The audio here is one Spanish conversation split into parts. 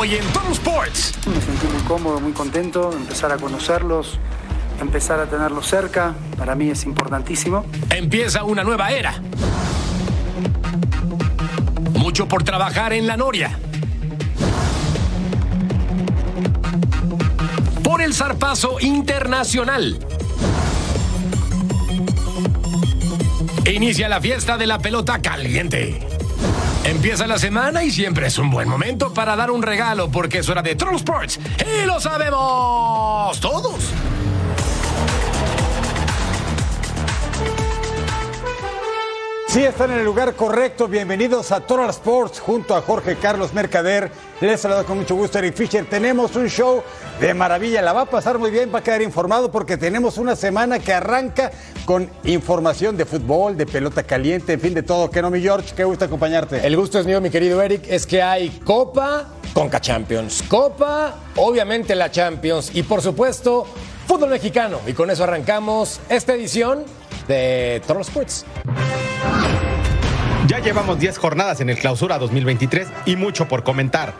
Hoy en Total Sports. Me sentí muy cómodo, muy contento de empezar a conocerlos, empezar a tenerlos cerca. Para mí es importantísimo. Empieza una nueva era. Mucho por trabajar en la Noria. Por el zarpazo internacional. Inicia la fiesta de la pelota caliente. Empieza la semana y siempre es un buen momento para dar un regalo porque es hora de Troll Sports y lo sabemos todos. Sí, están en el lugar correcto. Bienvenidos a Total Sports junto a Jorge Carlos Mercader. Les saludo con mucho gusto Eric Fisher. Tenemos un show de maravilla. La va a pasar muy bien, va a quedar informado porque tenemos una semana que arranca con información de fútbol, de pelota caliente, en fin, de todo. Que no, mi George, qué gusto acompañarte. El gusto es mío, mi querido Eric. Es que hay Copa, Conca Champions. Copa, obviamente la Champions. Y por supuesto, fútbol mexicano. Y con eso arrancamos esta edición de Total Sports. Ya llevamos 10 jornadas en el clausura 2023 y mucho por comentar.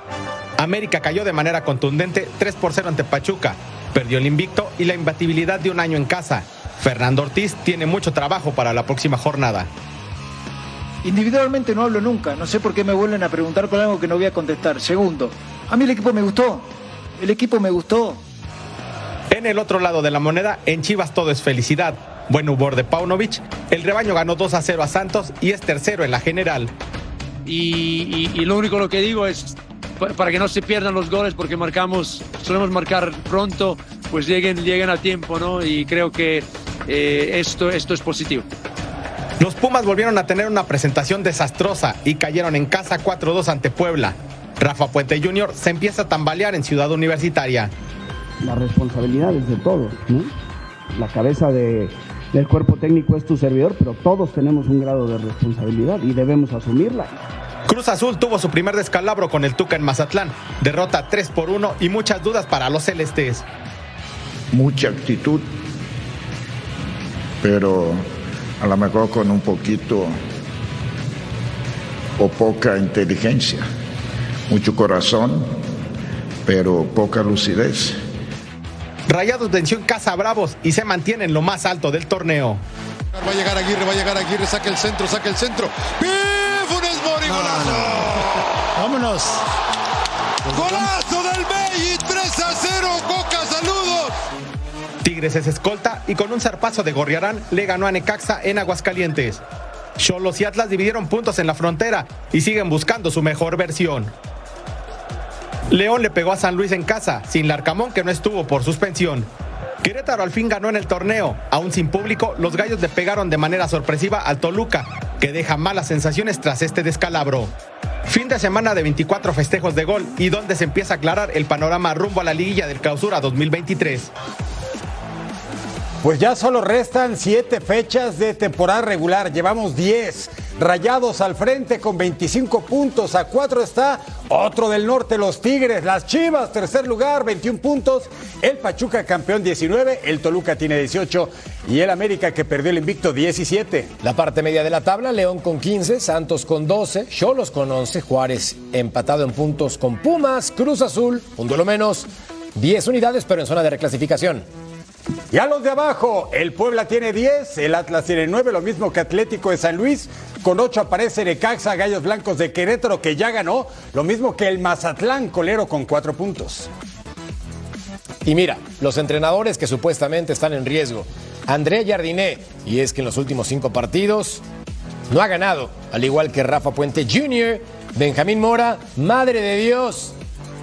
América cayó de manera contundente 3 por 0 ante Pachuca, perdió el invicto y la imbatibilidad de un año en casa. Fernando Ortiz tiene mucho trabajo para la próxima jornada. Individualmente no hablo nunca, no sé por qué me vuelven a preguntar con algo que no voy a contestar. Segundo, a mí el equipo me gustó, el equipo me gustó. En el otro lado de la moneda, en Chivas todo es felicidad. Buen humor de Paunovic. El rebaño ganó 2 a 0 a Santos y es tercero en la general. Y, y- y lo único lo que digo es pa- para que no se pierdan los goles porque marcamos, solemos marcar pronto, pues lleguen, lleguen a tiempo, ¿no? Y creo que eh, esto, esto es positivo. Los Pumas volvieron a tener una presentación desastrosa y cayeron en casa 4-2 ante Puebla. Rafa Puente Jr. se empieza a tambalear en Ciudad Universitaria. la responsabilidad es de todos, ¿no? La cabeza de- del cuerpo técnico es tu servidor, pero todos tenemos un grado de responsabilidad y debemos asumirla. Cruz Azul tuvo su primer descalabro con el Tuca en Mazatlán. Derrota 3 por 1 y muchas dudas para los celestes. mucha actitud, pero a lo mejor con un poquito o poca inteligencia, mucho corazón, pero poca lucidez. Rayados venció en casa Bravos y se mantiene en lo más alto del torneo. Va a llegar Aguirre, va a llegar Aguirre, saca el centro, saca el centro. Funes Mori, golazo. Vámonos. Golazo del Belli, 3 a 0, Coca, saludos. Tigres es escolta y con un zarpazo de Gorriarán le ganó a Necaxa en Aguascalientes. Cholos y Atlas dividieron puntos en la frontera y siguen buscando su mejor versión. León le pegó a San Luis en casa, sin Larcamón que no estuvo por suspensión. Querétaro al fin ganó en el torneo. Aún sin público, los gallos le pegaron de manera sorpresiva al Toluca, que deja malas sensaciones tras este descalabro. Fin de semana de 24 festejos de gol y donde se empieza a aclarar el panorama rumbo a la liguilla del clausura 2023. Pues ya solo restan siete fechas de temporada regular. Llevamos 10. Rayados al frente con 25 puntos. A cuatro está otro del norte, los Tigres. Las Chivas, tercer lugar, 21 puntos. El Pachuca, campeón 19. El Toluca tiene 18. Y el América, que perdió el invicto, 17. La parte media de la tabla, León con 15, Santos con 12, Cholos con 11, Juárez empatado en puntos con Pumas, Cruz Azul, un duelo menos, 10 unidades pero en zona de reclasificación. Y a los de abajo, el Puebla tiene 10, el Atlas tiene 9, lo mismo que Atlético de San Luis. Con 8 aparece Necaxa, Gallos Blancos de Querétaro, que ya ganó. Lo mismo que el Mazatlán, Colero, con 4 puntos. Y mira, los entrenadores que supuestamente están en riesgo. André Jardiné, y es que en los últimos cinco partidos no ha ganado, al igual que Rafa Puente Jr., Benjamín Mora, Madre de Dios.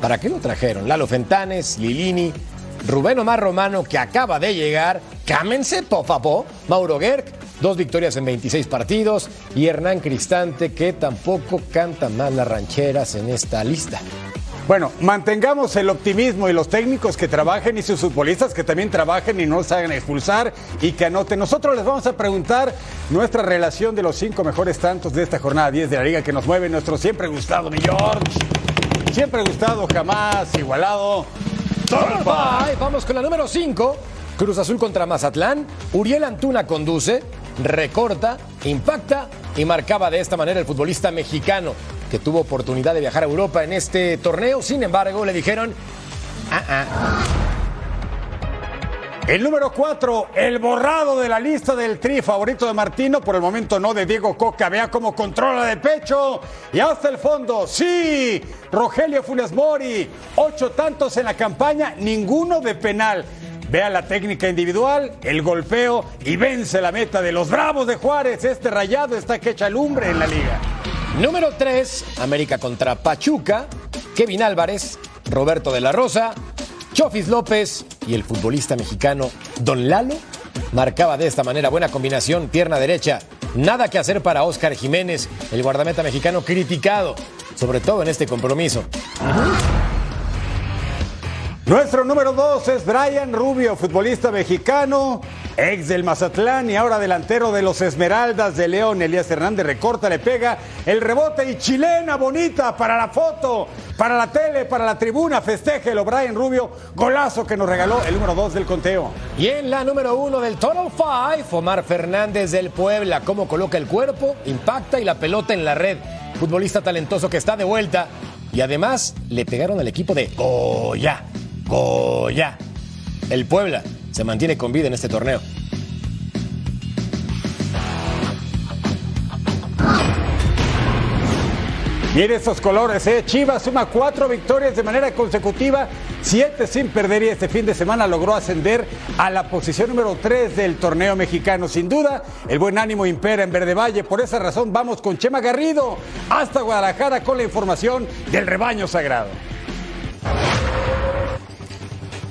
¿Para qué lo trajeron? Lalo Fentanes, Lilini, Rubén Omar Romano, que acaba de llegar, cámense, po favor, Mauro Gerg, dos victorias en 26 partidos, y Hernán Cristante, que tampoco canta mal las rancheras en esta lista. Bueno, mantengamos el optimismo y los técnicos que trabajen y sus futbolistas que también trabajen y no se hagan expulsar y que anoten. Nosotros les vamos a preguntar nuestra relación de los cinco mejores tantos de esta jornada 10 de la liga que nos mueve nuestro siempre gustado, mi George. Siempre gustado, jamás igualado. Vamos con la número 5. Cruz Azul contra Mazatlán. Uriel Antuna conduce, recorta, impacta y marcaba de esta manera el futbolista mexicano. que tuvo oportunidad de viajar a Europa en este torneo. Sin embargo, le dijeron, ah, ah. El número 4, el borrado de la lista del tri favorito de Martino, por el momento no de Diego Coca. Vea cómo controla de pecho y hasta el fondo. Sí, Rogelio Funes Mori, ocho tantos en la campaña, ninguno de penal. Vea la técnica individual, el golpeo y vence la meta de los Bravos de Juárez. Este rayado está que echa lumbre en la liga. Número 3, América contra Pachuca. Kevin Álvarez, Roberto de la Rosa, Chofis López y el futbolista mexicano Don Lalo marcaba de esta manera buena combinación pierna derecha. Nada que hacer para Oscar Jiménez, el guardameta mexicano criticado, sobre todo en este compromiso. Nuestro número 2 es Brian Rubio, futbolista mexicano, ex del Mazatlán y ahora delantero de los Esmeraldas de León. Elías Hernández recorta, le pega el rebote y chilena bonita para la foto, para la tele, para la tribuna. Festéjelo, Brian Rubio, golazo que nos regaló el número 2 del conteo. Y en la número 1 del Total Five, Omar Fernández del Puebla. Cómo coloca el cuerpo, impacta y la pelota en la red. Futbolista talentoso que está de vuelta. Y además le pegaron al equipo de Goya. Goya. El Puebla se mantiene con vida en este torneo. Miren esos colores, ¿eh? Chivas suma cuatro victorias de manera consecutiva, siete sin perder y este fin de semana logró ascender a la posición número tres del torneo mexicano. Sin duda, el buen ánimo impera en Verde Valle. Por esa razón vamos con Chema Garrido hasta Guadalajara con la información del rebaño sagrado.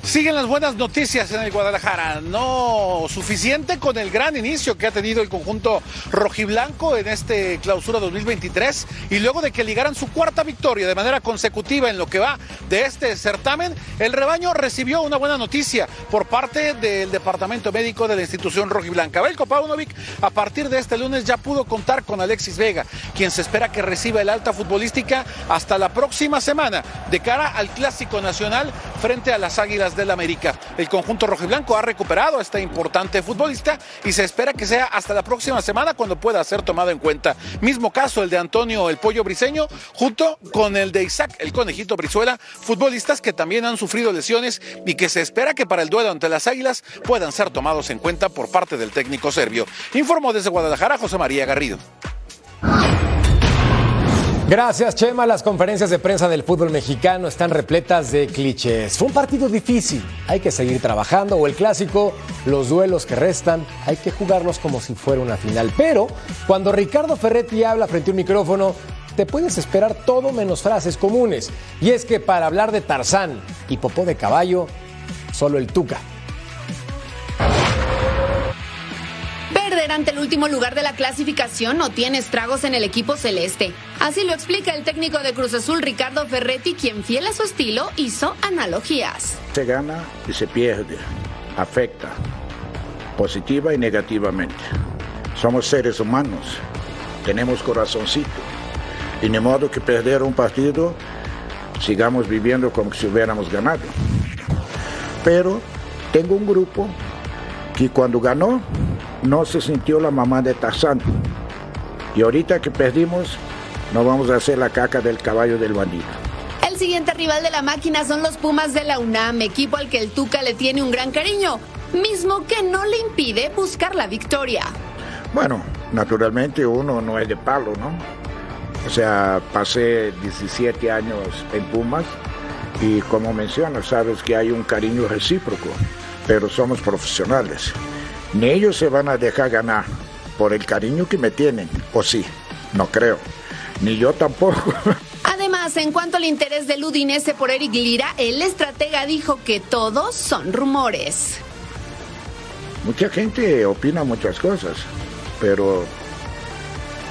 Siguen las buenas noticias en el Guadalajara. No suficiente con el gran inicio que ha tenido el conjunto rojiblanco en este clausura 2023 y luego de que ligaran su cuarta victoria de manera consecutiva en lo que va de este certamen, el rebaño recibió una buena noticia por parte del departamento médico de la institución rojiblanca. Belko Paunovic a partir de este lunes ya pudo contar con Alexis Vega, quien se espera que reciba el alta futbolística hasta la próxima semana de cara al clásico nacional frente a las Águilas del América. El conjunto rojiblanco ha recuperado a este importante futbolista y se espera que sea hasta la próxima semana cuando pueda ser tomado en cuenta. Mismo caso el de Antonio el Pollo Briseño, junto con el de Isaac el Conejito Brizuela, futbolistas que también han sufrido lesiones y que se espera que para el duelo ante las Águilas puedan ser tomados en cuenta por parte del técnico serbio. Informó desde Guadalajara José María Garrido. Gracias, Chema. Las conferencias de prensa del fútbol mexicano están repletas de clichés. Fue un partido difícil. Hay que seguir trabajando. O el clásico, los duelos que restan, hay que jugarlos como si fuera una final. Pero cuando Ricardo Ferretti habla frente a un micrófono, te puedes esperar todo menos frases comunes. Y es que para hablar de Tarzán y popó de caballo, solo el Tuca. Perder ante el último lugar de la clasificación no tiene estragos en el equipo celeste. Así lo explica el técnico de Cruz Azul, Ricardo Ferretti, quien fiel a su estilo hizo analogías. Se gana y se pierde, afecta, positiva y negativamente. Somos seres humanos, tenemos corazoncito. Y ni modo que perder un partido, sigamos viviendo como si hubiéramos ganado. Pero tengo un grupo que cuando ganó no se sintió la mamá de Tarzán. Y ahorita que perdimos, no vamos a hacer la caca del caballo del bandido. El siguiente rival de la máquina son los Pumas de la UNAM, equipo al que el Tuca le tiene un gran cariño, mismo que no le impide buscar la victoria. Bueno, naturalmente uno no es de palo, ¿no? O sea, pasé 17 años en Pumas y como mencionas, sabes que hay un cariño recíproco, pero somos profesionales. Ni ellos se van a dejar ganar por el cariño que me tienen, o sí, no creo. Ni yo tampoco. Además, en cuanto al interés del Udinese por Eric Lira, el estratega dijo que todos son rumores. Mucha gente opina muchas cosas, pero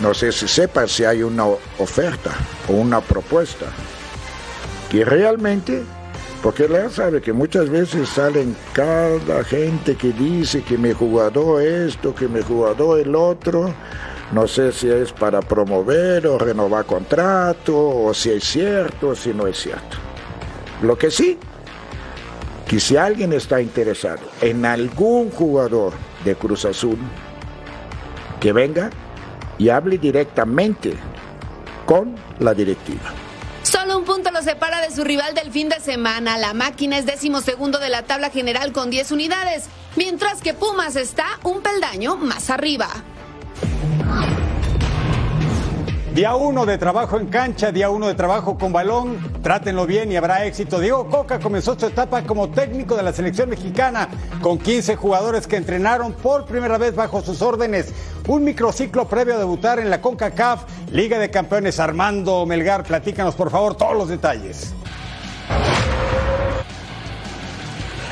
no sé si sepa si hay una oferta o una propuesta que realmente, porque ya sabe que muchas veces salen cada gente que dice que me jugador esto, que me jugador el otro, no sé si es para promover o renovar contrato, o si es cierto o si no es cierto. Lo que sí, que si alguien está interesado en algún jugador de Cruz Azul, que venga y hable directamente con la directiva. Separa de su rival del fin de semana. La máquina es décimo segundo de la tabla general con 10 unidades, mientras que Pumas está un peldaño más arriba. Día uno de trabajo en cancha, día uno de trabajo con balón, trátenlo bien y habrá éxito. Diego Coca comenzó su etapa como técnico de la selección mexicana con 15 jugadores que entrenaron por primera vez bajo sus órdenes. Un microciclo previo a debutar en la CONCACAF, Liga de Campeones. Armando Melgar, platícanos por favor todos los detalles.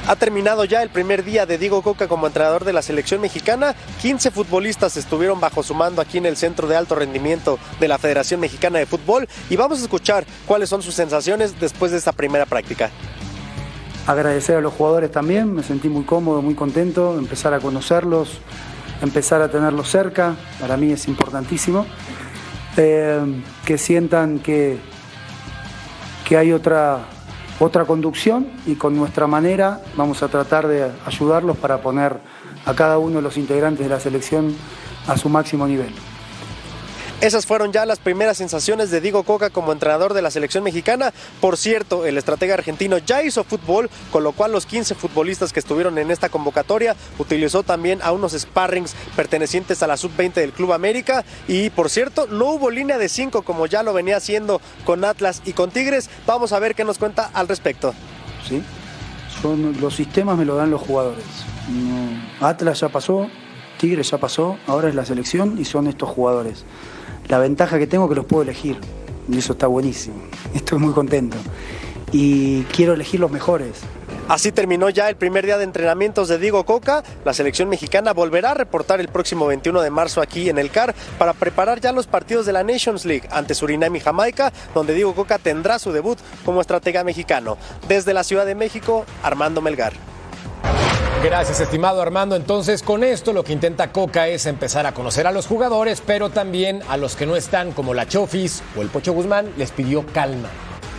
Ha terminado ya el primer día de Diego Coca como entrenador de la selección mexicana. 15 futbolistas estuvieron bajo su mando aquí en el Centro de Alto Rendimiento de la Federación Mexicana de Fútbol y vamos a escuchar cuáles son sus sensaciones después de esta primera práctica. Agradecer a los jugadores también, me sentí muy cómodo, muy contento, empezar a conocerlos, empezar a tenerlos cerca, para mí es importantísimo. Eh, que sientan que, que hay otra, otra conducción y con nuestra manera vamos a tratar de ayudarlos para poner a cada uno de los integrantes de la selección a su máximo nivel. Esas fueron ya las primeras sensaciones de Diego Coca como entrenador de la selección mexicana. Por cierto, el estratega argentino ya hizo fútbol, con lo cual los 15 futbolistas que estuvieron en esta convocatoria utilizó también a unos sparrings pertenecientes a la sub-20 del Club América. Y por cierto, no hubo línea de 5 como ya lo venía haciendo con Atlas y con Tigres. Vamos a ver qué nos cuenta al respecto. ¿Sí? Son, los sistemas me lo dan los jugadores. Atlas ya pasó, Tigres ya pasó, ahora es la selección y son estos jugadores. La ventaja que tengo es que los puedo elegir. Y eso está buenísimo. Estoy muy contento. Y quiero elegir los mejores. Así terminó ya el primer día de entrenamientos de Diego Coca. La selección mexicana volverá a reportar el próximo 21 de marzo aquí en el CAR para preparar ya los partidos de la Nations League ante Surinam y Jamaica, donde Diego Coca tendrá su debut como estratega mexicano. Desde la Ciudad de México, Armando Melgar. Gracias, estimado Armando. Entonces, con esto lo que intenta Coca es empezar a conocer a los jugadores, pero también a los que no están, como la Chofis o el Pocho Guzmán, les pidió calma.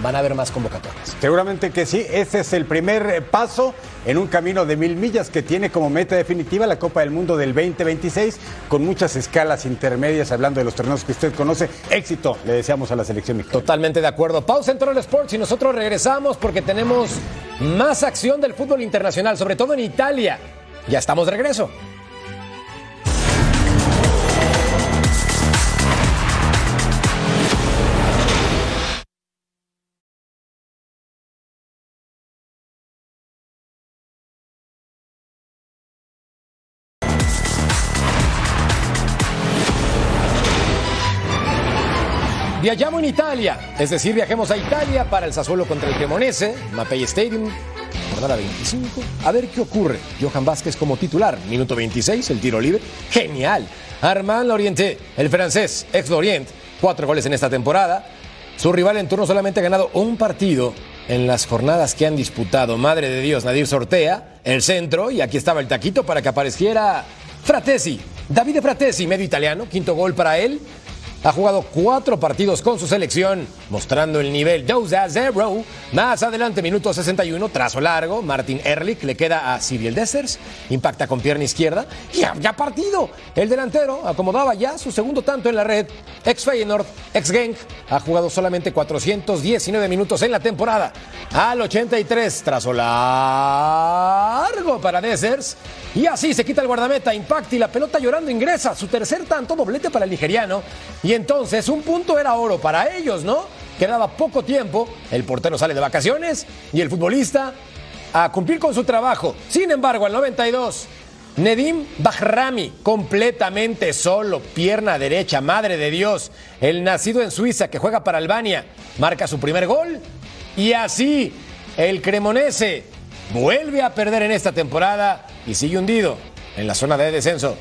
Van a haber más convocatorias. Seguramente que sí, ese es el primer paso en un camino de mil millas que tiene como meta definitiva la Copa del Mundo del 2026, con muchas escalas intermedias, hablando de los torneos que usted conoce. Éxito, le deseamos a la selección mexicana. Totalmente de acuerdo. Pausa en Troll Sports y nosotros regresamos porque tenemos más acción del fútbol internacional, sobre todo en Italia. Ya estamos de regreso. Viajamos en Italia, es decir, viajemos a Italia para el Sassuolo contra el Cremonese, Mapei Stadium, jornada 25. A ver qué ocurre. Johan Vázquez como titular, minuto 26, el tiro libre. Genial. Armand Lorienté, el francés, ex Lorient, cuatro goles en esta temporada. Su rival en turno solamente ha ganado un partido en las jornadas que han disputado. Madre de Dios, Nadir Sortea, el centro, y aquí estaba el taquito para que apareciera Fratesi. Davide Fratesi, medio italiano, quinto gol para él. Ha jugado cuatro partidos con su selección, mostrando el nivel 2 a 0. Más adelante, minuto 61, trazo largo. Martin Ehrlich le queda a Cyril Dessers, impacta con pierna izquierda y ya partido. El delantero acomodaba ya su segundo tanto en la red. Ex Feyenoord, ex Genk, ha jugado solamente 419 minutos en la temporada. Al 83, trazo largo para Dessers. Y así se quita el guardameta, impacta y la pelota llorando ingresa. Su tercer tanto doblete para el nigeriano. Y entonces un punto era oro para ellos, ¿no? Quedaba poco tiempo, el portero sale de vacaciones y el futbolista a cumplir con su trabajo. Sin embargo, al 92, Nedim Bahrami, completamente solo, pierna derecha, madre de Dios, el nacido en Suiza que juega para Albania, marca su primer gol y así el Cremonese vuelve a perder en esta temporada y sigue hundido en la zona de descenso.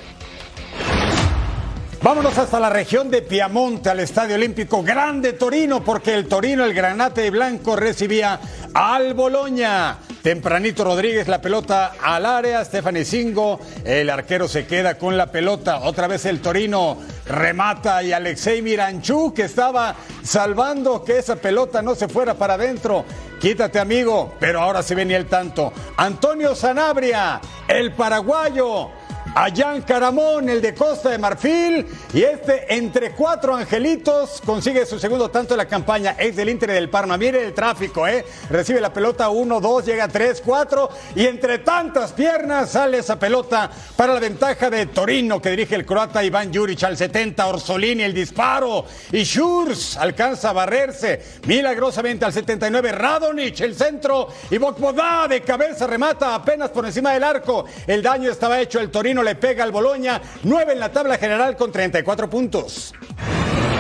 Vámonos hasta la región de Piamonte, al Estadio Olímpico Grande Torino, porque el Torino, el Granate Blanco, recibía al Boloña. Tempranito Rodríguez, la pelota al área, Stephanie Singo, el arquero se queda con la pelota, otra vez el Torino remata y Alexei Miranchú que estaba salvando que esa pelota no se fuera para adentro. Quítate amigo, pero ahora se venía el tanto. Antonio Sanabria, el paraguayo, a Jan Caramón, el de Costa de Marfil. Y este, entre cuatro angelitos, consigue su segundo tanto de la campaña. Ex del Inter del Parma. Mire el tráfico, ¿eh? Recibe la pelota 1, 2, llega 3, 4. Y entre tantas piernas sale esa pelota para la ventaja de Torino, que dirige el croata Iván Juric al 70. Orsolini, el disparo. Y Schurz alcanza a barrerse milagrosamente al 79. Radonic, el centro. Y Bokbodá de cabeza remata apenas por encima del arco. El daño estaba hecho. El Torino le pega al Boloña. 9 en la tabla general con 34 puntos.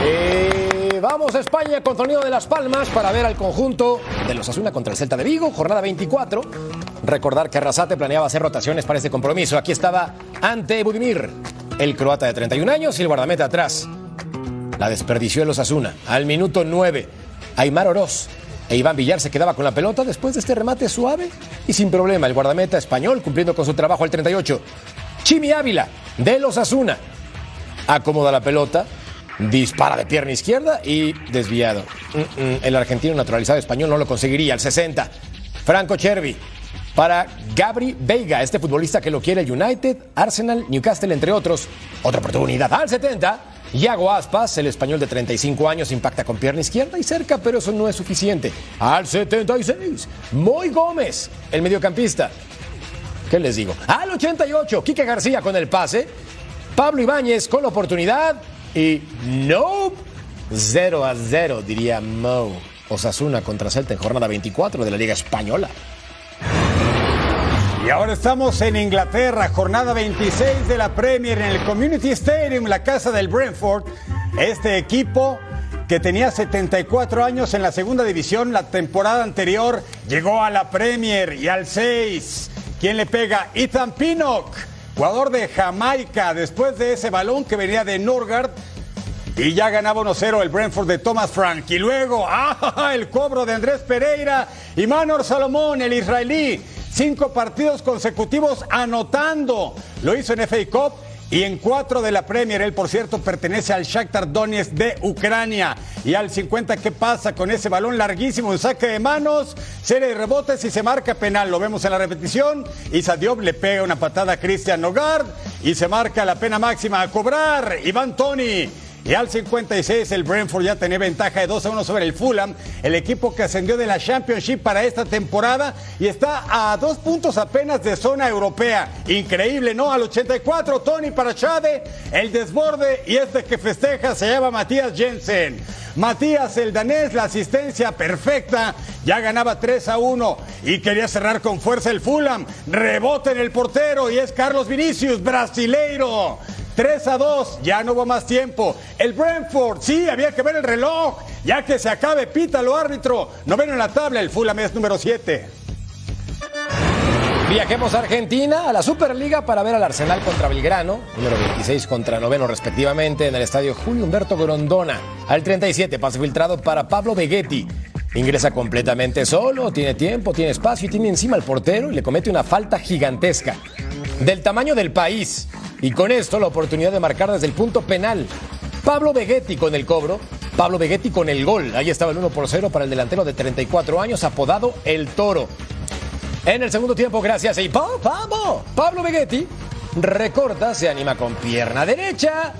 Eh, vamos a España con Torneo de Las Palmas para ver al conjunto de los Asuna contra el Celta de Vigo, jornada 24. Recordar que Arrasate planeaba hacer rotaciones para este compromiso. Aquí estaba ante Budimir, el croata de 31 años y el guardameta atrás. La desperdició el Osasuna. Al minuto 9, Aymar Oroz e Iván Villar se quedaba con la pelota después de este remate suave y sin problema. El guardameta español cumpliendo con su trabajo al 38. Chimi Ávila, de los Asuna. Acomoda la pelota, dispara de pierna izquierda y desviado. El argentino naturalizado español no lo conseguiría al 60. Franco Chervi para Gabri Veiga, este futbolista que lo quiere el United, Arsenal, Newcastle, entre otros. Otra oportunidad al 70. Yago Aspas, el español de 35 años, impacta con pierna izquierda y cerca, pero eso no es suficiente. Al 76, Moy Gómez, el mediocampista. ¿Qué les digo? Al 88, Quique García con el pase. Pablo Ibáñez con la oportunidad. Y no, 0 a 0, diría Mo. Osasuna contra Celta en jornada 24 de la Liga Española. Y ahora estamos en Inglaterra, jornada 26 de la Premier en el Community Stadium, la casa del Brentford. Este equipo que tenía 74 años en la segunda división la temporada anterior llegó a la Premier y al 6. ¿Quién le pega? Ethan Pinnock, jugador de Jamaica, después de ese balón que venía de Norgard. Y ya ganaba 1-0 el Brentford de Thomas Frank. Y luego, ¡ah! El cobro de Andrés Pereira y Manor Salomón, el israelí. Cinco partidos consecutivos anotando. Lo hizo en FA Cup y en cuatro de la Premier. Él, por cierto, pertenece al Shakhtar Donetsk de Ucrania. Y al 50, ¿qué pasa con ese balón larguísimo? Un saque de manos, serie de rebotes y se marca penal. Lo vemos en la repetición. Y Diop le pega una patada a Christian Nogard y se marca la pena máxima a cobrar. Iván Tony. Y al 56 el Brentford ya tenía ventaja de 2 a 1 sobre el Fulham, el equipo que ascendió de la Championship para esta temporada y está a dos puntos apenas de zona europea. Increíble, ¿no? Al 84 Tony para Chade, el desborde y este que festeja se llama Matías Jensen. Matías el danés, la asistencia perfecta, ya ganaba 3 a 1 y quería cerrar con fuerza el Fulham. Rebote en el portero y es Carlos Vinicius, brasileiro. 3 a 2, ya no hubo más tiempo. El Brentford, sí, había que ver el reloj. Ya que se acabe, pítalo árbitro. No ven en la tabla, el Fulham es número 7. Viajemos a Argentina, a la Superliga, para ver al Arsenal contra Belgrano, número 26 contra noveno respectivamente, en el estadio Julio Humberto Grondona. Al 37, pase filtrado para Pablo Vegetti. Ingresa completamente solo, tiene tiempo, tiene espacio y tiene encima al portero y le comete una falta gigantesca. Del tamaño del país. Y con esto la oportunidad de marcar desde el punto penal. Pablo Vegetti con el cobro, Pablo Vegetti con el gol. Ahí estaba el 1 por 0 para el delantero de 34 años, apodado El Toro. En el segundo tiempo, gracias a Pablo, Pablo Vegetti recorta, se anima con pierna derecha.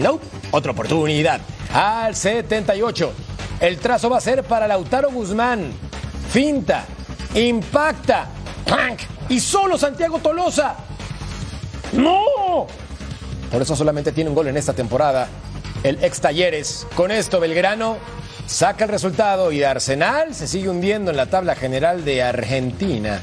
No, otra oportunidad. Al 78. El trazo va a ser para Lautaro Guzmán. Finta, impacta. Y solo Santiago Tolosa. ¡No! Por eso solamente tiene un gol en esta temporada. El ex Talleres. Con esto, Belgrano saca el resultado y Arsenal se sigue hundiendo en la tabla general de Argentina.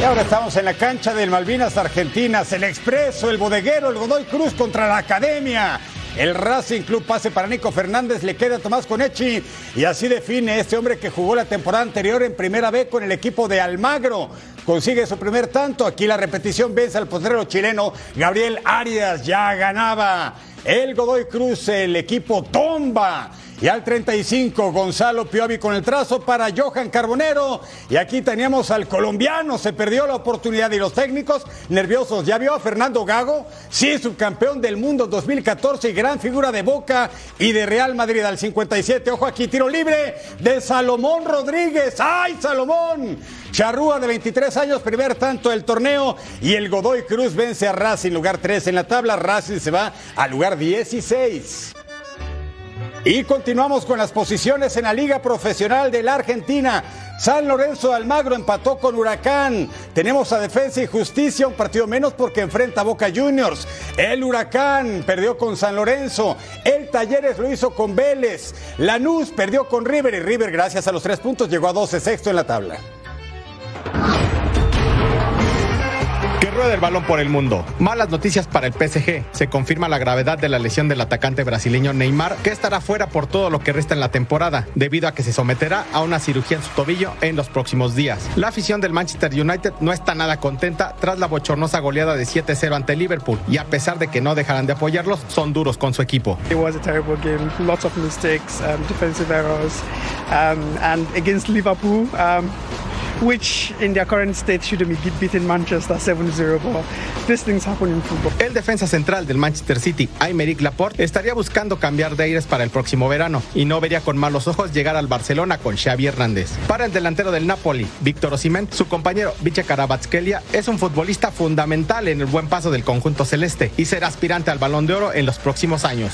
Y ahora estamos en la cancha del Malvinas Argentinas, el Expreso, el Bodeguero, el Godoy Cruz contra la Academia. El Racing Club pase para Nico Fernández, le queda Tomás Conechi y así define este hombre que jugó la temporada anterior en Primera B con el equipo de Almagro. Consigue su primer tanto, aquí la repetición vence al postrero chileno Gabriel Arias, ya ganaba. El Godoy Cruz, el equipo tomba Y al 35, Gonzalo Piovi con el trazo para Johan Carbonero. Y aquí teníamos al colombiano, se perdió la oportunidad y los técnicos nerviosos. ¿Ya vio a Fernando Gago? Sí, subcampeón del mundo 2014 y gran figura de Boca y de Real Madrid al 57. Ojo aquí, tiro libre de Salomón Rodríguez. ¡Ay, Salomón! Charrúa de 23 años, primer tanto del torneo. Y el Godoy Cruz vence a Racing, lugar 3 en la tabla. Racing se va al lugar 16. Y continuamos con las posiciones en la Liga Profesional de la Argentina. San Lorenzo de Almagro empató con Huracán. Tenemos a Defensa y Justicia, un partido menos porque enfrenta a Boca Juniors. El Huracán perdió con San Lorenzo. El Talleres lo hizo con Vélez. Lanús perdió con River y River, gracias a los tres puntos, llegó a 12 sexto en la tabla. Rueda el balón por el mundo. Malas noticias para el PSG. Se confirma la gravedad de la lesión del atacante brasileño Neymar, que estará fuera por todo lo que resta en la temporada, debido a que se someterá a una cirugía en su tobillo en los próximos días. La afición del Manchester United no está nada contenta tras la bochornosa goleada de 7-0 ante Liverpool, y a pesar de que no dejarán de apoyarlos, son duros con su equipo. It was a terrible game, lots of mistakes, um, defensive errors, um, and against Liverpool. Um, which in their current state should be beating Manchester 7-0. But these things happen in football. El defensa central del Manchester City, Aymeric Laporte, estaría buscando cambiar de aires para el próximo verano y no vería con malos ojos llegar al Barcelona con Xavi Hernández. Para el delantero del Napoli, Víctor Osimhen, su compañero Viche Karabatskelia es un futbolista fundamental en el buen paso del conjunto celeste y será aspirante al Balón de Oro en los próximos años.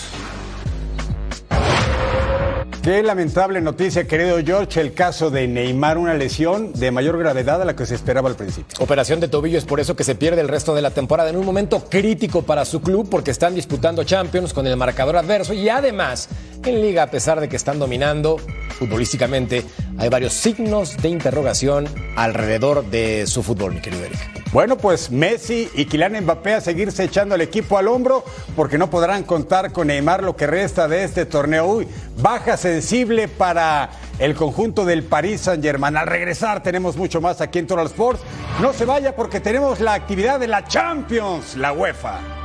Qué lamentable noticia, querido George, el caso de Neymar, una lesión de mayor gravedad a la que se esperaba al principio. Operación de tobillo es por eso que se pierde el resto de la temporada en un momento crítico para su club porque están disputando Champions con el marcador adverso y además en liga a pesar de que están dominando futbolísticamente hay varios signos de interrogación alrededor de su fútbol, mi querido Eric. Bueno, pues Messi y Kylian Mbappé a seguirse echando el equipo al hombro porque no podrán contar con Neymar lo que resta de este torneo. Uy, baja sensible para el conjunto del Paris Saint-Germain. Al regresar tenemos mucho más aquí en Total Sports. No se vaya porque tenemos la actividad de la Champions, la UEFA.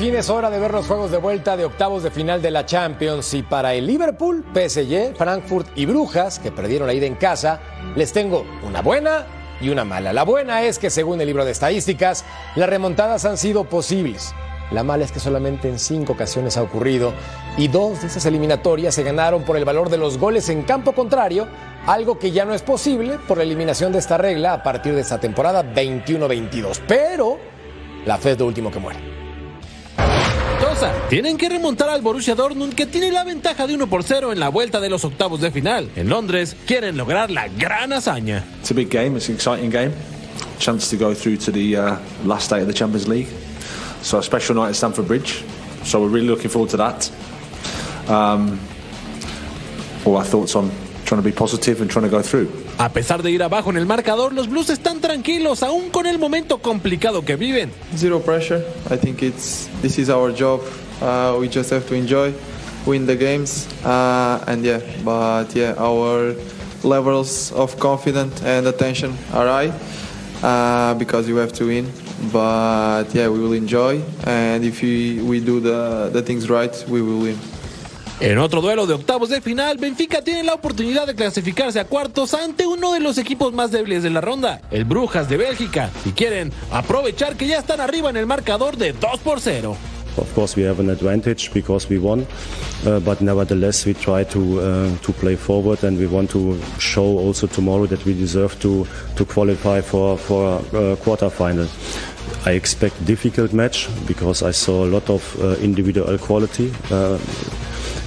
Fin es hora de ver los juegos de vuelta de octavos de final de la Champions y para el Liverpool, PSG, Frankfurt y Brujas, que perdieron la ida en casa, les tengo una buena y una mala. La buena es que según el libro de estadísticas, las remontadas han sido posibles. La mala es que solamente en cinco ocasiones ha ocurrido y dos de esas eliminatorias se ganaron por el valor de los goles en campo contrario, algo que ya no es posible por la eliminación de esta regla a partir de esta temporada 21-22. Pero la fe es lo último que muere. Tienen que remontar al Borussia Dortmund que tiene la ventaja de 1 por 0 en la vuelta de los octavos de final. En Londres quieren lograr la gran hazaña. It's a big game, it's an exciting game. Chance to go through to the uh, last day of the Champions League. So a special night at Stamford Bridge. So we're really looking forward to that. Um, all our thoughts on trying to be positive and trying to go through. A pesar de ir abajo en el marcador, los Blues están tranquilos, aún con el momento complicado que viven. Zero pressure. I think it's this is our job. Uh, we just have to enjoy, win the games, uh, and yeah. But yeah, our levels of confidence and attention are high uh, because you have to win. But yeah, we will enjoy, and if we, we do the, the things right, we will win. En otro duelo de octavos de final, Benfica tiene la oportunidad de clasificarse a cuartos ante uno de los equipos más débiles de la ronda, el Brujas de Bélgica, y quieren aprovechar que ya están arriba en el marcador de 2 por 0. Of course, we have an advantage because we won, uh, but nevertheless, we try to uh, to play forward, and we want to show also tomorrow that we deserve to to qualify for for a quarter final. I expect difficult match because I saw a lot of uh, individual quality.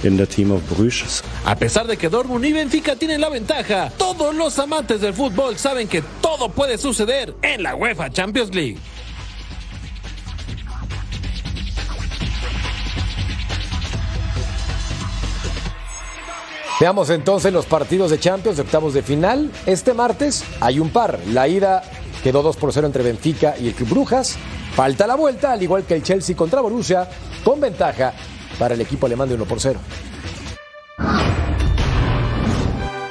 In the team of Bruges. A pesar de que Dortmund y Benfica tienen la ventaja, todos los amantes del fútbol saben que todo puede suceder en la UEFA Champions League. Veamos entonces los partidos de Champions de octavos de final. Este martes hay un par. La ida quedó 2 por 0 entre Benfica y el Club Brujas. Falta la vuelta, al igual que el Chelsea contra Borussia, con ventaja para el equipo alemán de 1 por 0.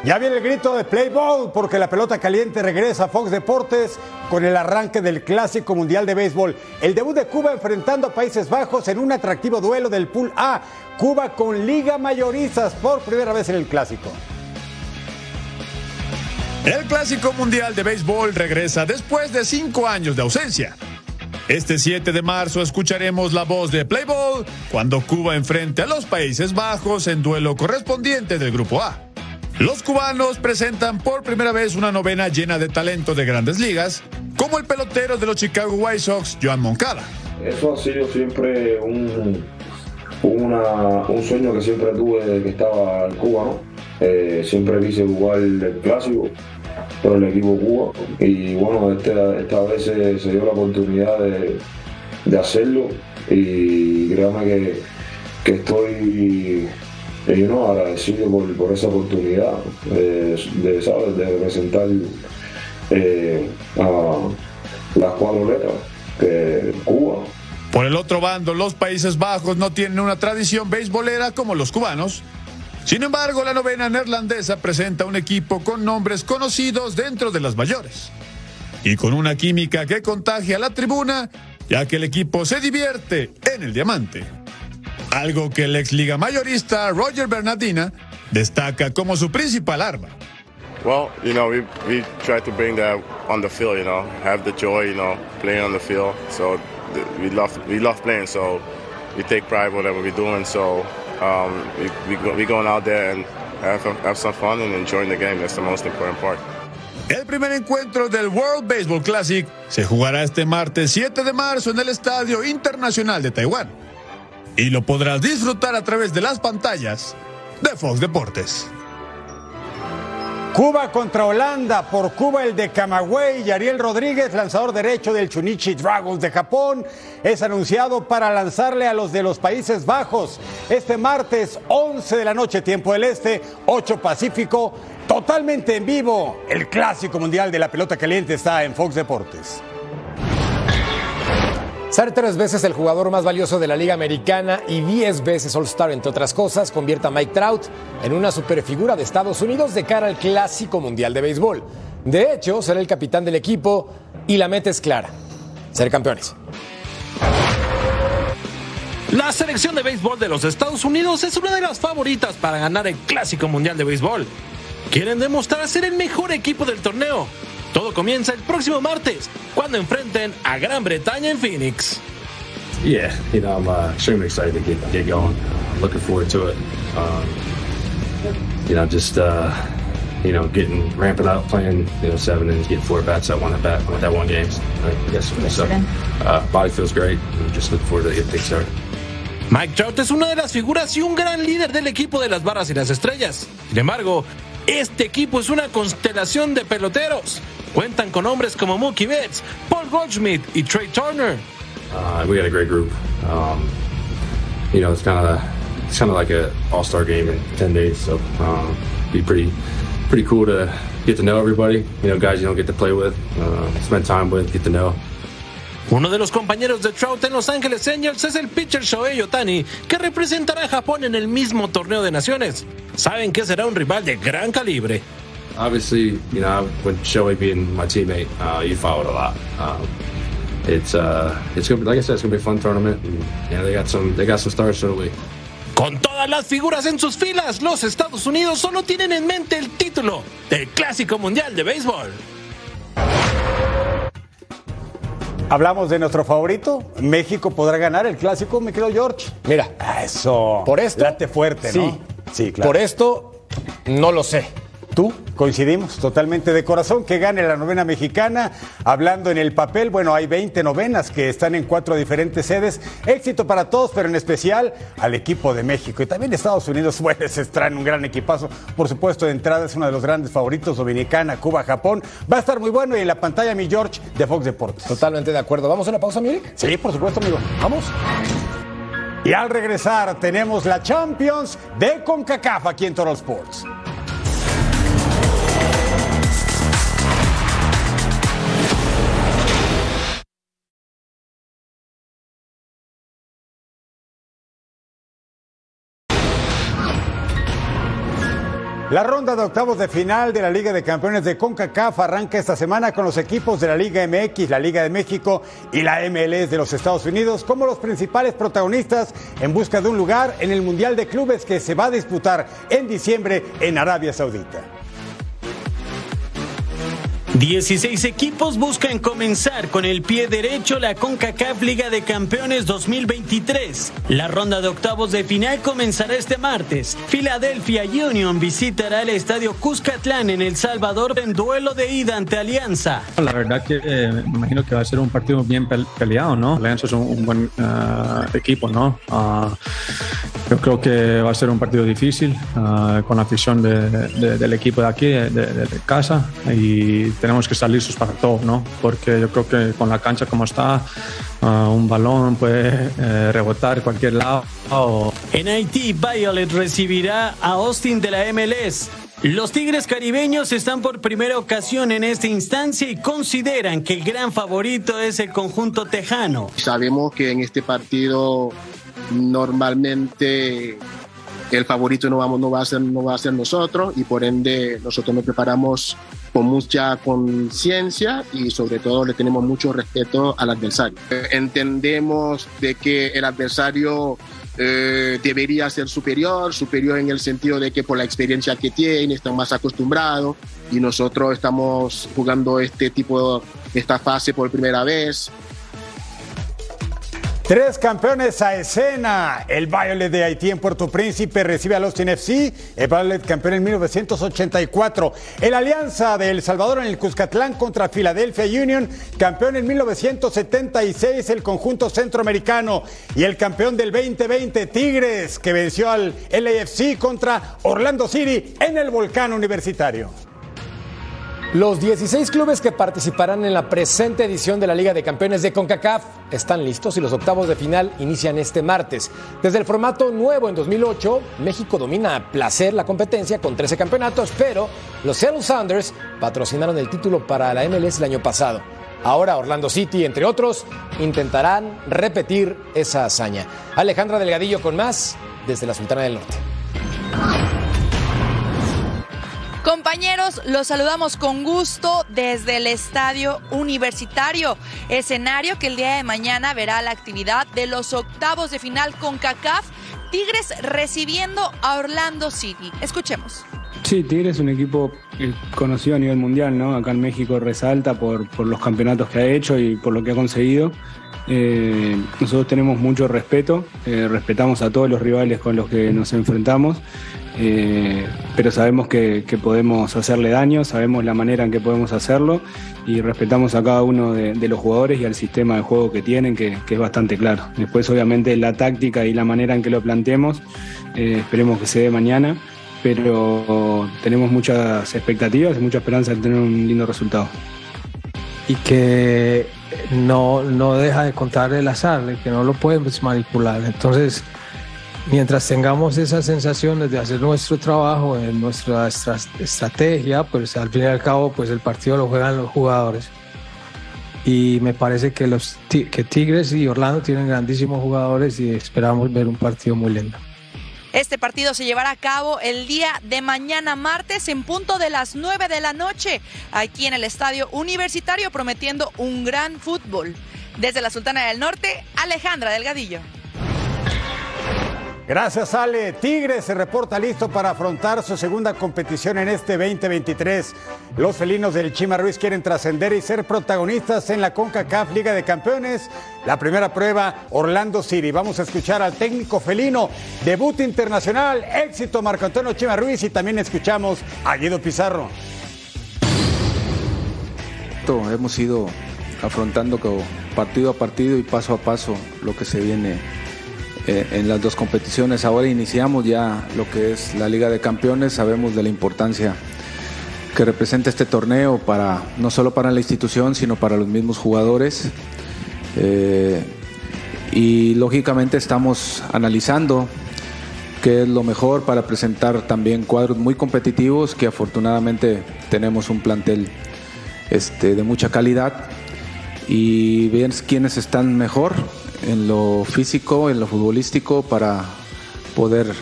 Ya viene el grito de play ball porque la pelota caliente regresa a Fox Deportes con el arranque del Clásico Mundial de Béisbol. El debut de Cuba enfrentando a Países Bajos en un atractivo duelo del Pool A. Cuba con Liga Mayoristas por primera vez en el Clásico. El Clásico Mundial de Béisbol regresa después de cinco años de ausencia. Este 7 de marzo escucharemos la voz de Playball cuando Cuba enfrente a los Países Bajos en duelo correspondiente del Grupo A. Los cubanos presentan por primera vez una novena llena de talento de grandes ligas, como el pelotero de los Chicago White Sox, Joan Moncada. Eso ha sido siempre un, un sueño que siempre tuve desde que estaba en Cuba, ¿no? Eh, siempre quise jugar el clásico por el equipo Cuba y bueno, este- esta vez se, dio la oportunidad de, de hacerlo y créame que, que estoy eh, you know, agradecido por, por esa oportunidad de, de, ¿sabes? de representar eh, a las cuatro letras que Cuba. Por el otro bando, los Países Bajos no tienen una tradición beisbolera como los cubanos. Sin embargo, la novena neerlandesa presenta un equipo con nombres conocidos dentro de las mayores. Y con una química que contagia a la tribuna, ya que el equipo se divierte en el diamante. Algo que el ex liga mayorista Roger Bernardina destaca como su principal arma. Well, you know, we, we try to bring that on the field, you know, have the joy, you know, playing on the field. So we love we love playing, so we take pride whatever we're doing. So um, we we we going out there and have, have some fun and enjoying the game. That's the most important part. El primer encuentro del World Baseball Classic se jugará este martes 7 de marzo en el Estadio Internacional de Taiwán. Y lo podrás disfrutar a través de las pantallas de Fox Deportes. Cuba contra Holanda. Por Cuba el de Camagüey y Ariel Rodríguez, lanzador derecho del Chunichi Dragons de Japón, es anunciado para lanzarle a los de los Países Bajos este martes 11 de la noche, tiempo del Este, 8 Pacífico, totalmente en vivo. El clásico mundial de la pelota caliente está en Fox Deportes. Ser tres veces el jugador más valioso de la Liga Americana y diez veces All-Star, entre otras cosas, convierte a Mike Trout en una superfigura de Estados Unidos de cara al Clásico Mundial de Béisbol. De hecho, será el capitán del equipo y la meta es clara: ser campeones. La selección de béisbol de los Estados Unidos es una de las favoritas para ganar el Clásico Mundial de Béisbol. Quieren demostrar ser el mejor equipo del torneo. Todo comienza el próximo martes, cuando enfrenten a Gran Bretaña en Phoenix. Yeah, you know, I'm uh, extremely excited to get, get going. Uh, looking forward to it. Um, you know, just, uh, you know, getting, ramping up, playing, you know, seven innings, getting four bats at one at bat, with that one games. I guess so. Uh, body feels great. I'm just looking forward to get things started. Mike Trout es una de las figuras y un gran líder del equipo de las barras y las estrellas. Sin embargo, este equipo es una constelación de peloteros. Cuentan con hombres como Mookie Betts, Paul Goldschmidt y Trey Turner. Uh, we got a great group. Um, you know, it's kind of it's kind of like a all star game in ten days, so um, be pretty pretty cool to get to know everybody. You know, guys you don't get to play with, uh, spend time with, get to know. Uno de los compañeros de Trout en Los Ángeles Angels es el pitcher Shohei Otani, que representará a Japón en el mismo torneo de naciones. Saben que será un rival de gran calibre. Obviously, you know, with Shoei being my teammate, uh, you followed a lot. Um, it's uh, it's gonna be like I said, it's gonna be a fun tournament. And, yeah, they got some they got some stars, we. Con todas las figuras en sus filas, los Estados Unidos solo tienen en mente el título del Clásico Mundial de Béisbol. Hablamos de nuestro favorito. México podrá ganar el clásico, me quedo George. Mira, eso. Por esto. Late fuerte, Sí. ¿no? Sí, claro. Por esto, no lo sé. ¿Tú? Coincidimos totalmente de corazón que gane la novena mexicana. Hablando en el papel, bueno, hay 20 novenas que están en cuatro diferentes sedes. Éxito para todos, pero en especial al equipo de México. Y también Estados Unidos, bueno, se traen un gran equipazo. Por supuesto, de entrada es uno de los grandes favoritos, Dominicana, Cuba, Japón. Va a estar muy bueno y en la pantalla mi George de Fox Deportes. Totalmente de acuerdo. ¿Vamos a una pausa, Milik? Sí, por supuesto, amigo. Vamos. Y al regresar tenemos la Champions de CONCACAF aquí en Total Sports. La ronda de octavos de final de la Liga de Campeones de CONCACAF arranca esta semana con los equipos de la Liga MX, la Liga de México y la MLS de los Estados Unidos como los principales protagonistas en busca de un lugar en el Mundial de Clubes que se va a disputar en diciembre en Arabia Saudita. 16 equipos buscan comenzar con el pie derecho la CONCACAF Liga de Campeones 2023. La ronda de octavos de final comenzará este martes. Philadelphia Union visitará el estadio Cuscatlán en El Salvador en duelo de ida ante Alianza. La verdad que eh, me imagino que va a ser un partido bien peleado, ¿no? Alianza es un, buen uh, equipo, ¿no? Uh, yo creo que va a ser un partido difícil uh, con la afición de, de, del equipo de aquí, de, de casa, y tenemos que estar listos para todo, ¿no? Porque yo creo que con la cancha como está, uh, un balón puede eh, rebotar cualquier lado. En Haití, Violet recibirá a Austin de la MLS. Los Tigres caribeños están por primera ocasión en esta instancia y consideran que el gran favorito es el conjunto tejano. Sabemos que en este partido normalmente el favorito no, vamos, no, va a ser, no va a ser nosotros y por ende nosotros nos preparamos con mucha conciencia y sobre todo le tenemos mucho respeto al adversario. Entendemos de que el adversario eh, debería ser superior, superior en el sentido de que por la experiencia que tiene, están más acostumbrados y nosotros estamos jugando este tipo, esta fase por primera vez. Tres campeones a escena. El Violet de Haití en Puerto Príncipe recibe al Austin FC. El Violet campeón en 1984. El Alianza de El Salvador en el Cuscatlán contra Philadelphia Union. Campeón en 1976 el conjunto centroamericano. Y el campeón del 2020 Tigres que venció al LAFC contra Orlando City en el Volcán Universitario. Los 16 clubes que participarán en la presente edición de la Liga de Campeones de CONCACAF están listos y los octavos de final inician este martes. Desde el formato nuevo en 2008, México domina a placer la competencia con 13 campeonatos, pero los Seattle Sounders patrocinaron el título para la MLS el año pasado. Ahora Orlando City, entre otros, intentarán repetir esa hazaña. Alejandra Delgadillo con más desde la Sultana del Norte. Compañeros, los saludamos con gusto desde el Estadio Universitario, escenario que el día de mañana verá la actividad de los octavos de final con CACAF, Tigres recibiendo a Orlando City. Escuchemos. Sí, Tigres es un equipo conocido a nivel mundial, ¿no? Acá en México resalta por, por los campeonatos que ha hecho y por lo que ha conseguido. Eh, nosotros tenemos mucho respeto, eh, respetamos a todos los rivales con los que nos enfrentamos, eh, pero sabemos que, que, podemos hacerle daño, sabemos la manera en que podemos hacerlo y respetamos a cada uno de, de los jugadores y al sistema de juego que tienen, que, que, es bastante claro. Después, obviamente, la táctica y la manera en que lo planteemos, esperemos que se dé mañana, pero tenemos muchas expectativas y mucha esperanza de tener un lindo resultado. Y que no, no deja de contar el azar, que no lo podemos manipular. Entonces, mientras tengamos esas sensaciones de hacer nuestro trabajo, en nuestra estrategia, pues al fin y al cabo, pues el partido lo juegan los jugadores. Y me parece que, los, que Tigres y Orlando tienen grandísimos jugadores y esperamos ver un partido muy lindo. Este partido se llevará a cabo el día de mañana martes en punto de las 9 de la noche aquí en el Estadio Universitario prometiendo un gran fútbol. Desde la Sultana del Norte, Alejandra Delgadillo. Gracias Ale. Tigres se reporta listo para afrontar su segunda competición en este 2023. Los felinos del Chima Ruiz quieren trascender y ser protagonistas en la CONCACAF Liga de Campeones. La primera prueba, Orlando City. Vamos a escuchar al técnico felino, debut internacional, éxito Marco Antonio Chima Ruiz y también escuchamos a Guido Pizarro. Hemos ido afrontando partido a partido y paso a paso lo que se viene eh, en las dos competiciones. Ahora iniciamos ya lo que es la Liga de Campeones, sabemos de la importancia que representa este torneo para no solo para la institución, sino para los mismos jugadores. Eh, y lógicamente estamos analizando qué es lo mejor para presentar también cuadros muy competitivos, que afortunadamente tenemos un plantel este, de mucha calidad y ver quiénes están mejor en lo físico, en lo futbolístico, para poder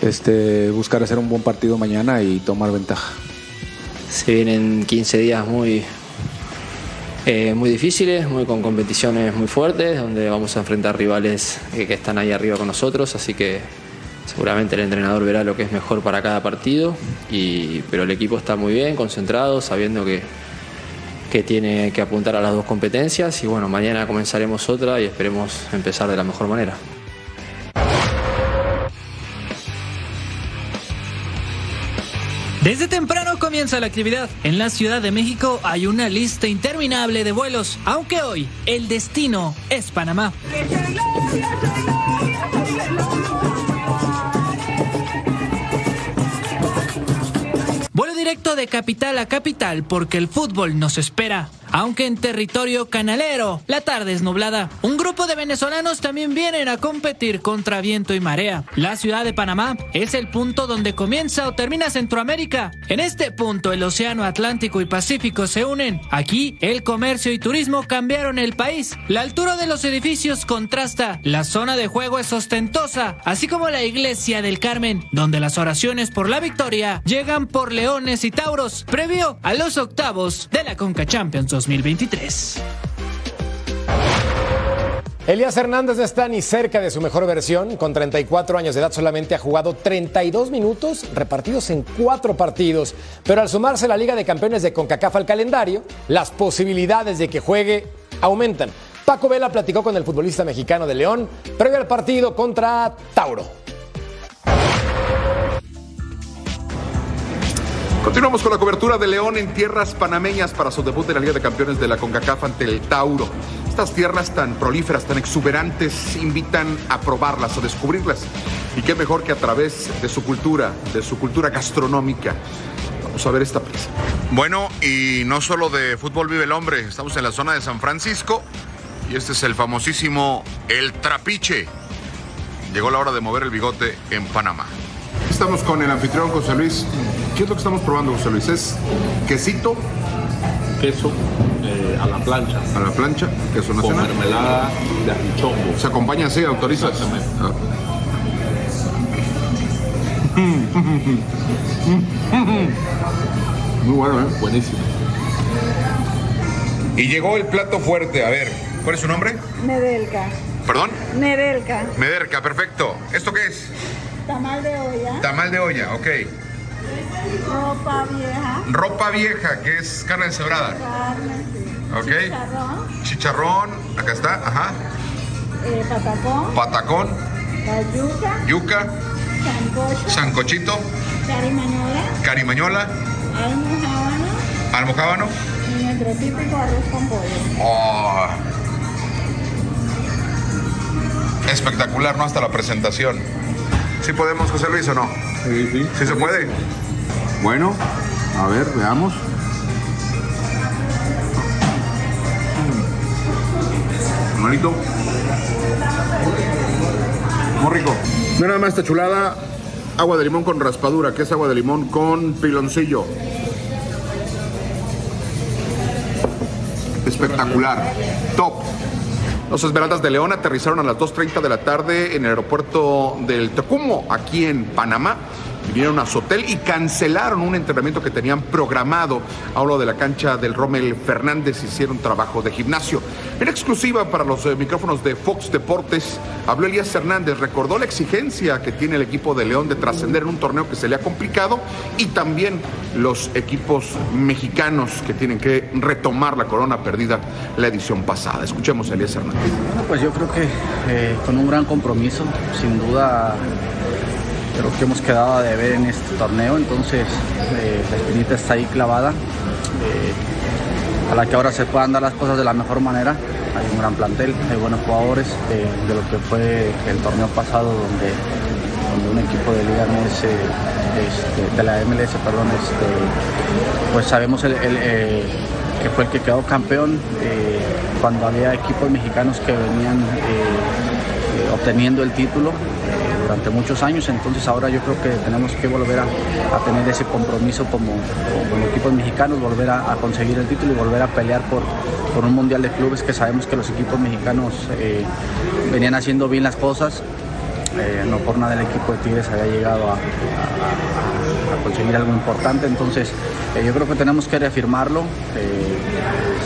este, buscar hacer un buen partido mañana y tomar ventaja. Se vienen 15 días muy, eh, muy difíciles, muy con competiciones muy fuertes, donde vamos a enfrentar rivales eh, que están ahí arriba con nosotros, así que seguramente el entrenador verá lo que es mejor para cada partido, y, pero el equipo está muy bien, concentrado, sabiendo que, que tiene que apuntar a las dos competencias y bueno, mañana comenzaremos otra y esperemos empezar de la mejor manera. Desde temprano comienza la actividad. En la Ciudad de México hay una lista interminable de vuelos, aunque hoy el destino es Panamá. Directo de capital a capital porque el fútbol nos espera. Aunque en territorio canalero, la tarde es nublada. Un grupo de venezolanos también vienen a competir contra viento y marea. La ciudad de Panamá es el punto donde comienza o termina Centroamérica. En este punto el océano Atlántico y Pacífico se unen. Aquí el comercio y turismo cambiaron el país. La altura de los edificios contrasta. La zona de juego es ostentosa, así como la iglesia del Carmen, donde las oraciones por la victoria llegan por leones y tauros, previo a los octavos de la Conca Champions 2023. Elías Hernández no está ni cerca de su mejor versión. Con 34 años de edad solamente ha jugado 32 minutos repartidos en cuatro partidos. Pero al sumarse la Liga de Campeones de CONCACAF al calendario, las posibilidades de que juegue aumentan. Paco Vela platicó con el futbolista mexicano de León previo al partido contra Tauro. Continuamos con la cobertura de León en tierras panameñas para su debut en la Liga de Campeones de la CONCACAF ante el Tauro. Estas tierras tan prolíferas, tan exuberantes, invitan a probarlas, a descubrirlas. Y qué mejor que a través de su cultura, de su cultura gastronómica. Vamos a ver esta pieza. Bueno, y no solo de fútbol vive el hombre, estamos en la zona de San Francisco y este es el famosísimo El Trapiche. Llegó la hora de mover el bigote en Panamá. Estamos con el anfitrión José Luis. ¿Qué es lo que estamos probando, José Luis? ¿Es quesito? Queso eh, a la plancha. A la plancha, queso nacional. Con mermelada de artichoco. ¿Se acompaña así? ¿Autorizas? Exactamente. Ah. Muy bueno, ¿eh? Buenísimo. Y llegó el plato fuerte. A ver, ¿cuál es su nombre? Nedelka. ¿Perdón? Nedelka. Mederca, perfecto. ¿Esto qué es? Tamal de olla. Tamal de olla, ok. Ropa vieja. Ropa vieja, que es carne deshebrada. Carne. sí. Ok. Chicharrón. Chicharrón, acá está, ajá. eh, patacón. Patacón, La yuca. yuca, Sancocho. sancochito, Carimañola. carimañola, Almojábano. almojábano. Y nuestro típico arroz con pollo. Oh. Espectacular, ¿no? Hasta la presentación. ¿Sí podemos, José Luis, o no? Sí, sí. ¿Sí se puede? Bueno, a ver, veamos. Manito. Muy rico. No nada más esta chulada, agua de limón con raspadura, que es agua de limón con piloncillo. Espectacular. Top. Los Esmeraldas de León aterrizaron a las 2.30 de la tarde en el aeropuerto del Tecumo, aquí en Panamá. Vinieron a su hotel y cancelaron un entrenamiento que tenían programado. Hablo de la cancha del Rommel Fernández, hicieron trabajo de gimnasio. En exclusiva para los eh, micrófonos de Fox Deportes, habló Elías Hernández, recordó la exigencia que tiene el equipo de León de trascender en un torneo que se le ha complicado y también los equipos mexicanos que tienen que retomar la corona perdida la edición pasada. Escuchemos a Elías Hernández. Bueno, pues yo creo que eh, con un gran compromiso, sin duda creo que hemos quedado a deber en este torneo, entonces eh, la espinita está ahí clavada. Eh, a la que ahora se puedan dar las cosas de la mejor manera. Hay un gran plantel, hay buenos jugadores eh, de lo que fue el torneo pasado donde, donde un equipo de Liga MS, este, de la MLS, perdón, este, pues sabemos el, que fue el que quedó campeón cuando había equipos mexicanos que venían obteniendo el título durante muchos años, entonces ahora yo creo que tenemos que volver a, tener ese compromiso como, como equipos mexicanos, volver a, conseguir el título y volver a pelear por, por un mundial de clubes que sabemos que los equipos mexicanos eh, venían haciendo bien las cosas Eh, no por nada el equipo de Tigres había llegado a, conseguir algo importante, entonces eh, yo creo que tenemos que reafirmarlo.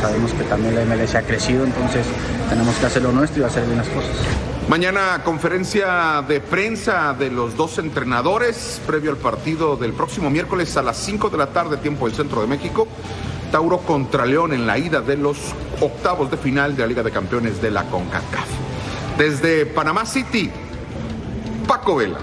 Sabemos que también la MLS ha crecido, entonces tenemos que hacer lo nuestro y hacer bien las cosas. Mañana conferencia de prensa de los dos entrenadores previo al partido del próximo miércoles a las 5 de la tarde, tiempo del centro de México. Tauro contra León en la ida de los octavos de final de la Liga de Campeones de la CONCACAF. Desde Panamá City, Paco Vela.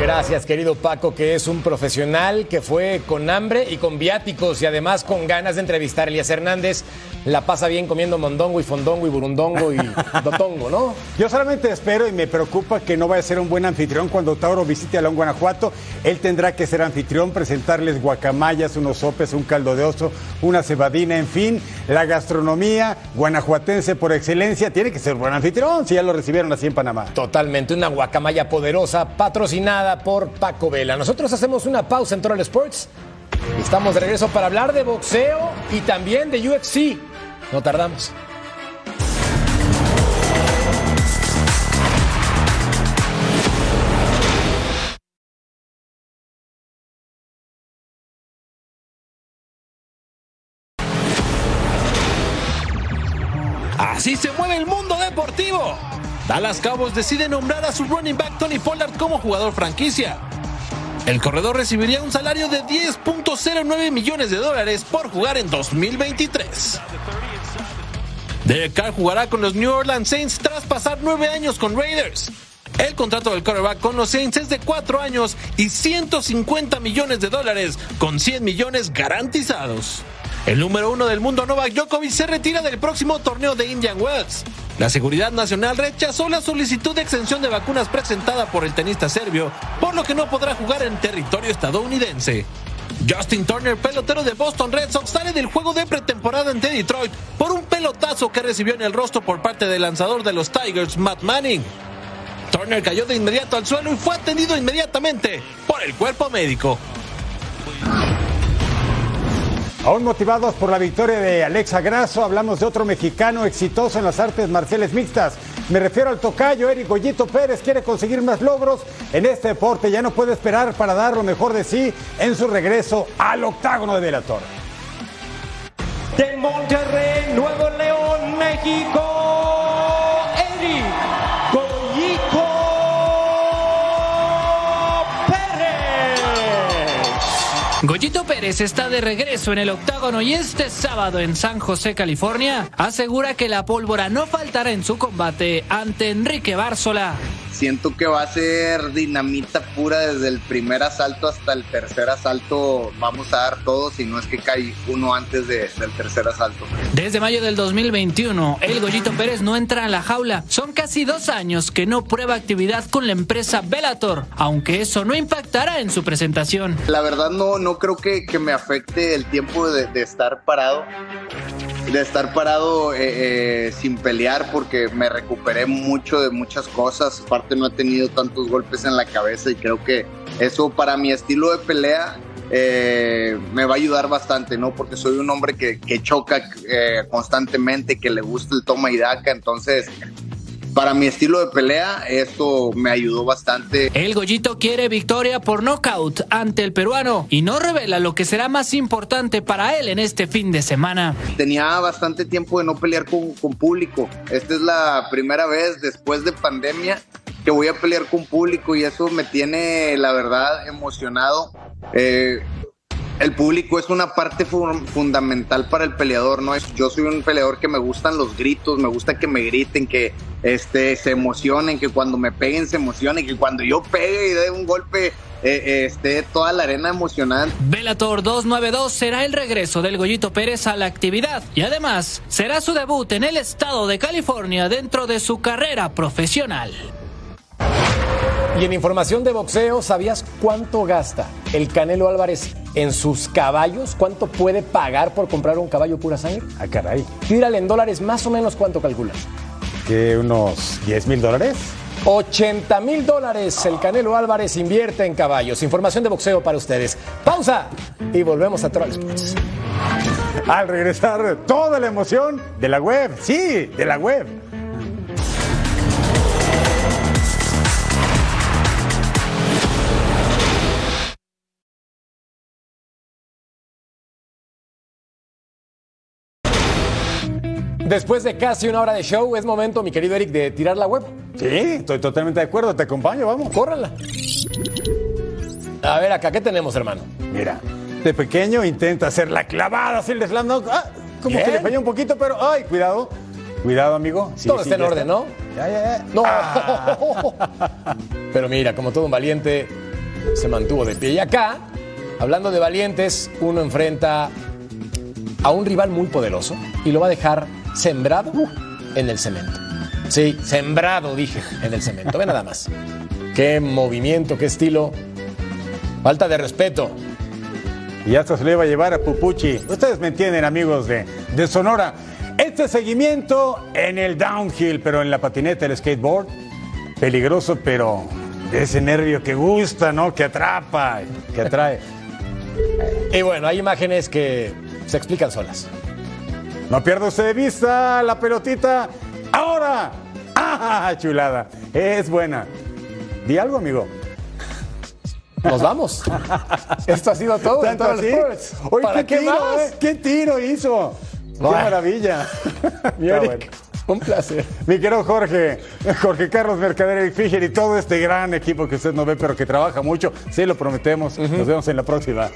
Gracias, querido Paco, que es un profesional que fue con hambre y con viáticos y además con ganas de entrevistar a Elías Hernández. La pasa bien comiendo mondongo y fondongo y burundongo y dotongo, ¿no? Yo solamente espero y me preocupa que no vaya a ser un buen anfitrión cuando Tauro visite a León, Guanajuato. Él tendrá que ser anfitrión, presentarles guacamayas, unos sopes, un caldo de oso, una cebadina, en fin, la gastronomía guanajuatense por excelencia. Tiene que ser buen anfitrión si ya lo recibieron así en Panamá. Totalmente, una guacamaya poderosa patrocinada por Paco Vela. Nosotros hacemos una pausa en Total Sports. Estamos de regreso para hablar de boxeo y también de UFC. No tardamos. Así se mueve el mundo deportivo. Dallas Cowboys decide nombrar a su running back Tony Pollard como jugador franquicia. El corredor recibiría un salario de 10.09 millones de dólares por jugar en 2023. Derek Carr jugará con los New Orleans Saints tras pasar nueve años con Raiders. El contrato del quarterback con los Saints es de cuatro años y 150 millones de dólares, con 100 millones garantizados. El número uno del mundo, Novak Djokovic, se retira del próximo torneo de Indian Wells. La Seguridad Nacional rechazó la solicitud de exención de vacunas presentada por el tenista serbio, por lo que no podrá jugar en territorio estadounidense. Justin Turner, pelotero de Boston Red Sox, sale del juego de pretemporada ante Detroit por un pelotazo que recibió en el rostro por parte del lanzador de los Tigers, Matt Manning. Turner cayó de inmediato al suelo y fue atendido inmediatamente por el cuerpo médico. Aún motivados por la victoria de Alexa Grasso, hablamos de otro mexicano exitoso en las artes marciales mixtas. Me refiero al tocayo Eric Goyito Pérez, quiere conseguir más logros en este deporte, ya no puede esperar para dar lo mejor de sí en su regreso al octágono de Bellator. De Monterrey, Nuevo León, México, Goyito Pérez está de regreso en el octágono y este sábado en San José, California, asegura que la pólvora no faltará en su combate ante Enrique Bárzola. Siento que va a ser dinamita pura desde el primer asalto hasta el tercer asalto. Vamos a dar todo, si no es que cae uno antes de- del tercer asalto. Desde mayo del 2021, el Goyito Pérez no entra a la jaula. Son casi dos años que no prueba actividad con la empresa Bellator, aunque eso no impactará en su presentación. La verdad no, no creo que, que me afecte el tiempo de, de estar parado. De estar parado eh, eh, sin pelear porque me recuperé mucho de muchas cosas. Aparte no he tenido tantos golpes en la cabeza y creo que eso para mi estilo de pelea eh, me va a ayudar bastante, ¿no? Porque soy un hombre que, que choca constantemente, que le gusta el toma y daca. Entonces, para mi estilo de pelea, esto me ayudó bastante. El Goyito quiere victoria por nocaut ante el peruano y no revela lo que será más importante para él en este fin de semana. Tenía bastante tiempo de no pelear con, con público. Esta es la primera vez después de pandemia que voy a pelear con público y eso me tiene, la verdad, emocionado. Eh, el público es una parte fu- fundamental para el peleador, ¿no? Yo soy un peleador que me gustan los gritos, me gusta que me griten, que este, se emocionen, que cuando me peguen se emocionen, que cuando yo pegue y dé un golpe eh, eh, esté toda la arena emocionada. Bellator 292 será el regreso del Goyito Pérez a la actividad y además será su debut en el estado de California dentro de su carrera profesional. Y en información de boxeo, ¿sabías cuánto gasta el Canelo Álvarez en sus caballos? ¿Cuánto puede pagar por comprar un caballo pura sangre? Ah, caray. Tírale en dólares más o menos cuánto calculas. ¿Que unos 10 mil dólares? 80 mil dólares el Canelo Álvarez invierte en caballos. Información de boxeo para ustedes. Pausa y volvemos a Troll Sports. Al regresar, toda la emoción de la web. Sí, de la web. Después de casi una hora de show, es momento, mi querido Eric, de tirar la web. Sí, estoy totalmente de acuerdo, te acompaño, vamos. Córrala. A ver, acá, ¿qué tenemos, hermano? Mira, de pequeño intenta hacer la clavada, hacer el slam dunk. Ah, como Bien. que le falló un poquito, pero ay, cuidado. Cuidado, amigo. Sí, Todo sí, está en orden, ¿no? Ya, ya, ya. No. Pero mira, como todo un valiente, se mantuvo de pie. Y acá, hablando de valientes, uno enfrenta a un rival muy poderoso y lo va a dejar sembrado en el cemento. Sí, sembrado, dije, en el cemento. Ve nada más. Qué movimiento, qué estilo. Falta de respeto. Y hasta se le iba a llevar a Pupuchi. Ustedes me entienden, amigos de, de Sonora. Este seguimiento en el downhill, pero en la patineta, el skateboard, peligroso, pero de ese nervio que gusta, ¿no? Que atrapa, que atrae. Y bueno, hay imágenes que se explican solas. No pierda usted de vista la pelotita. ¡Ahora! ¡Ah, chulada! Es buena. Di algo, amigo. Nos vamos. Esto ha sido todo ¿Tanto así? Oye, ¿Para qué, qué tiro, más? eh? ¿Qué tiro hizo? ¡Qué maravilla! Mi Está Eric, bueno. un placer. Mi querido Jorge, Jorge Carlos Mercader, Eric Fisher y todo este gran equipo que usted no ve, pero que trabaja mucho, sí lo prometemos. Nos vemos en la próxima.